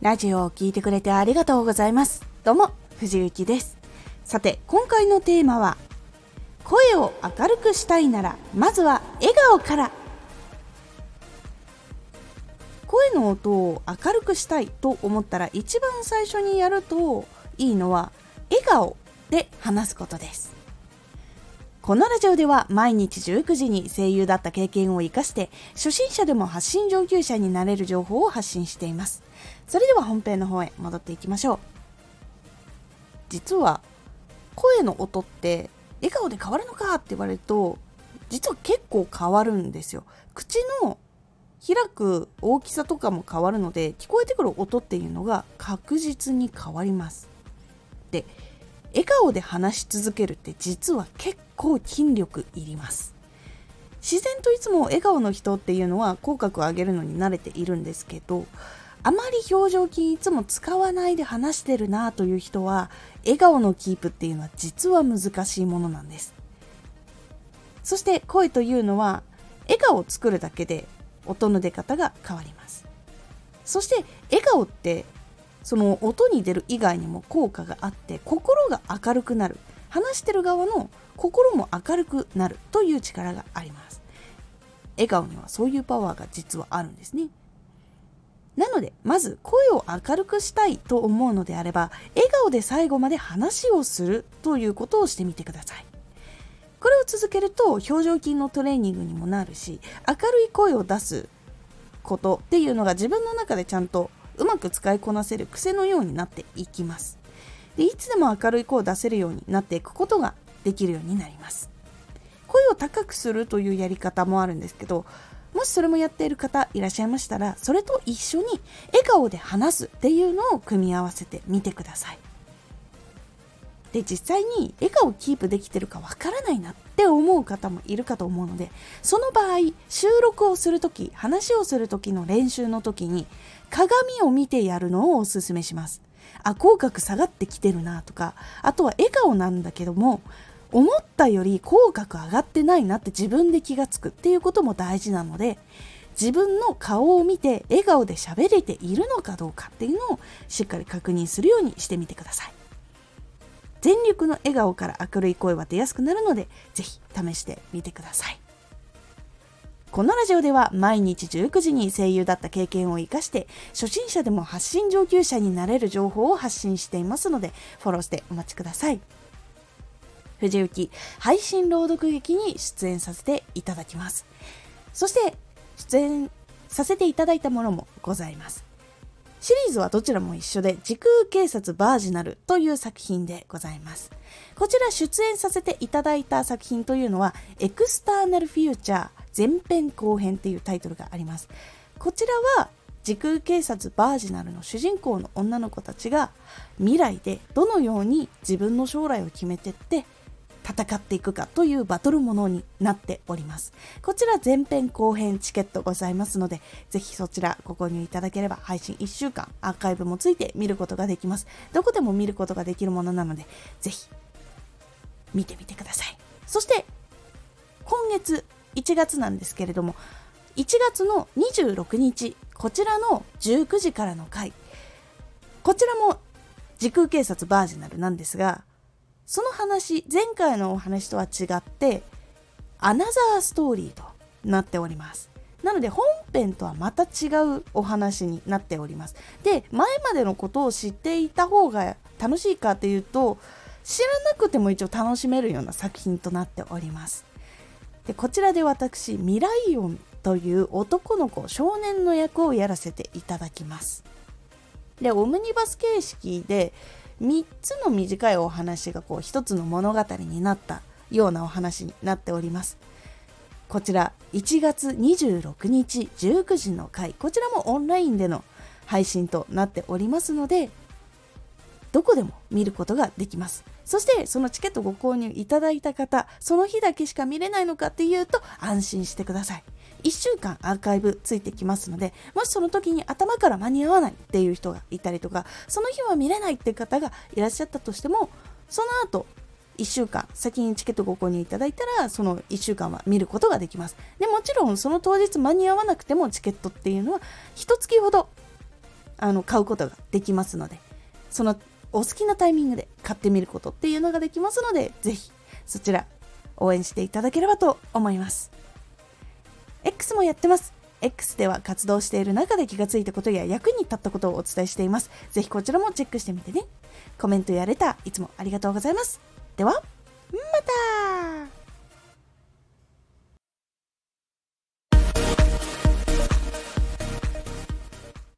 ラジオを聴いてくれてありがとうございます。どうも、藤幸です。さて、今回のテーマは、声を明るくしたいなら、まずは笑顔から。声の音を明るくしたいと思ったら、一番最初にやるといいのは、笑顔で話すことです。このラジオでは毎日19時に声優だった経験を生かして初心者でも発信上級者になれる情報を発信していますそれでは本編の方へ戻っていきましょう。実は声の音って笑顔で変わるのかって言われると実は結構変わるんですよ。口の開く大きさとかも変わるので聞こえてくる音っていうのが確実に変わります。で笑顔で話し続けるって実は結構筋力いります。自然といつも笑顔の人っていうのは口角を上げるのに慣れているんですけどあまり表情筋いつも使わないで話してるなという人は笑顔のキープっていうのは実は難しいものなんです。そして声というのは笑顔を作るだけで音の出方が変わります。そして笑顔ってその音に出る以外にも効果があって心が明るくなる。話してる側の心も明るくなるという力があります。笑顔にはそういうパワーが実はあるんですね。のでまず声を明るくしたいと思うのであれば笑顔で最後まで話をするということをしてみてください。これを続けると表情筋のトレーニングにもなるし明るい声を出すことっていうのが自分の中でちゃんとうまく使いこなせる癖のようになっていきます。でいつでも明るい声を出せるようになっていくことができるようになります。声を高くするというやり方もあるんですけどもしそれもやっている方いらっしゃいましたらそれと一緒に笑顔で話すっていうのを組み合わせてみてください。で実際に笑顔をキープできてるかわからないなって思う方もいるかと思うのでその場合収録をする時話をする時の練習の時に鏡を見てやるのをおすすめします。あ口角下がってきてるなとかあとは笑顔なんだけども思ったより口角上がってないなって自分で気がつくっていうことも大事なので自分の顔を見て笑顔で喋れているのかどうかっていうのをしっかり確認するようにしてみてください。全力の笑顔から明るい声は出やすくなるのでぜひ試してみてください。このラジオでは毎日19時に声優だった経験を生かして初心者でも発信上級者になれる情報を発信していますのでフォローしてお待ちください。藤幸配信朗読劇に出演させていただきます。そして出演させていただいたものもございます。シリーズはどちらも一緒で時空警察バージナルという作品でございます。こちら出演させていただいた作品というのはエクスターナルフューチャー前編後編っていうタイトルがあります。こちらは時空警察バージナルの主人公の女の子たちが未来でどのように自分の将来を決めてって戦っていくかというバトルものになっております。こちら前編後編チケットございますのでぜひそちらご購入いただければ配信1週間アーカイブもついて見ることができます。どこでも見ることができるものなのでぜひ見てみてください。そして今月1月なんですけれども1月の26日こちらの19時からの回。こちらも時空警察バージナルなんですがその話前回のお話とは違ってアナザーストーリーとなっております。なので本編とはまた違うお話になっております。で前までのことを知っていた方が楽しいかというと知らなくても一応楽しめるような作品となっております。でこちらで私ミライオンという男の子少年の役をやらせていただきます。でオムニバス形式で3つの短いお話がこう1つの物語になったようなお話になっております。こちら1月26日19時の回こちらもオンラインでの配信となっておりますのでどこでも見ることができます。そしてそのチケットご購入いただいた方その日だけしか見れないのかっていうと安心してください。1週間アーカイブついてきますのでもしその時に頭から間に合わないっていう人がいたりとかその日は見れないっていう方がいらっしゃったとしてもその後1週間先にチケットご購入いただいたらその1週間は見ることができます。でもちろんその当日間に合わなくてもチケットっていうのは1月ほどあの買うことができますのでそのお好きなタイミングで買ってみることっていうのができますのでぜひそちら応援していただければと思います。X もやってます。X では活動している中で気がついたことや役に立ったことをお伝えしています。ぜひこちらもチェックしてみてね。コメントやレターいつもありがとうございます。ではまた!